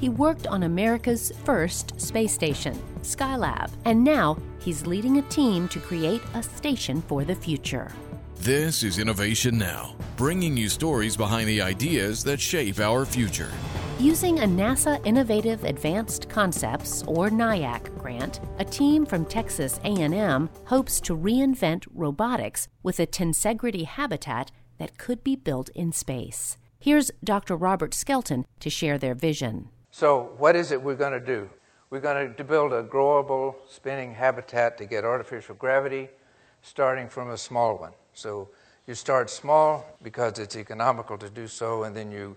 He worked on America's first space station, Skylab, and now he's leading a team to create a station for the future. This is Innovation Now, bringing you stories behind the ideas that shape our future. Using a NASA Innovative Advanced Concepts or NIAC grant, a team from Texas A&M hopes to reinvent robotics with a tensegrity habitat that could be built in space. Here's Dr. Robert Skelton to share their vision. So, what is it we're going to do? We're going to build a growable spinning habitat to get artificial gravity, starting from a small one. So, you start small because it's economical to do so, and then you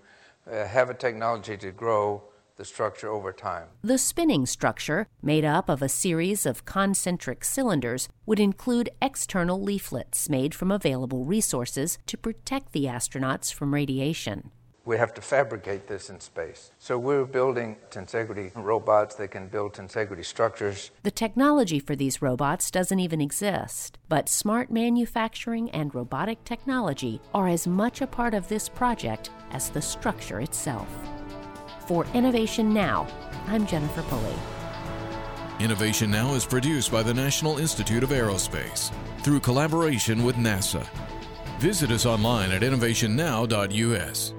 uh, have a technology to grow the structure over time. The spinning structure, made up of a series of concentric cylinders, would include external leaflets made from available resources to protect the astronauts from radiation. We have to fabricate this in space. So we're building tensegrity robots that can build tensegrity structures. The technology for these robots doesn't even exist, but smart manufacturing and robotic technology are as much a part of this project as the structure itself. For Innovation Now, I'm Jennifer Pulley. Innovation Now is produced by the National Institute of Aerospace through collaboration with NASA. Visit us online at innovationnow.us.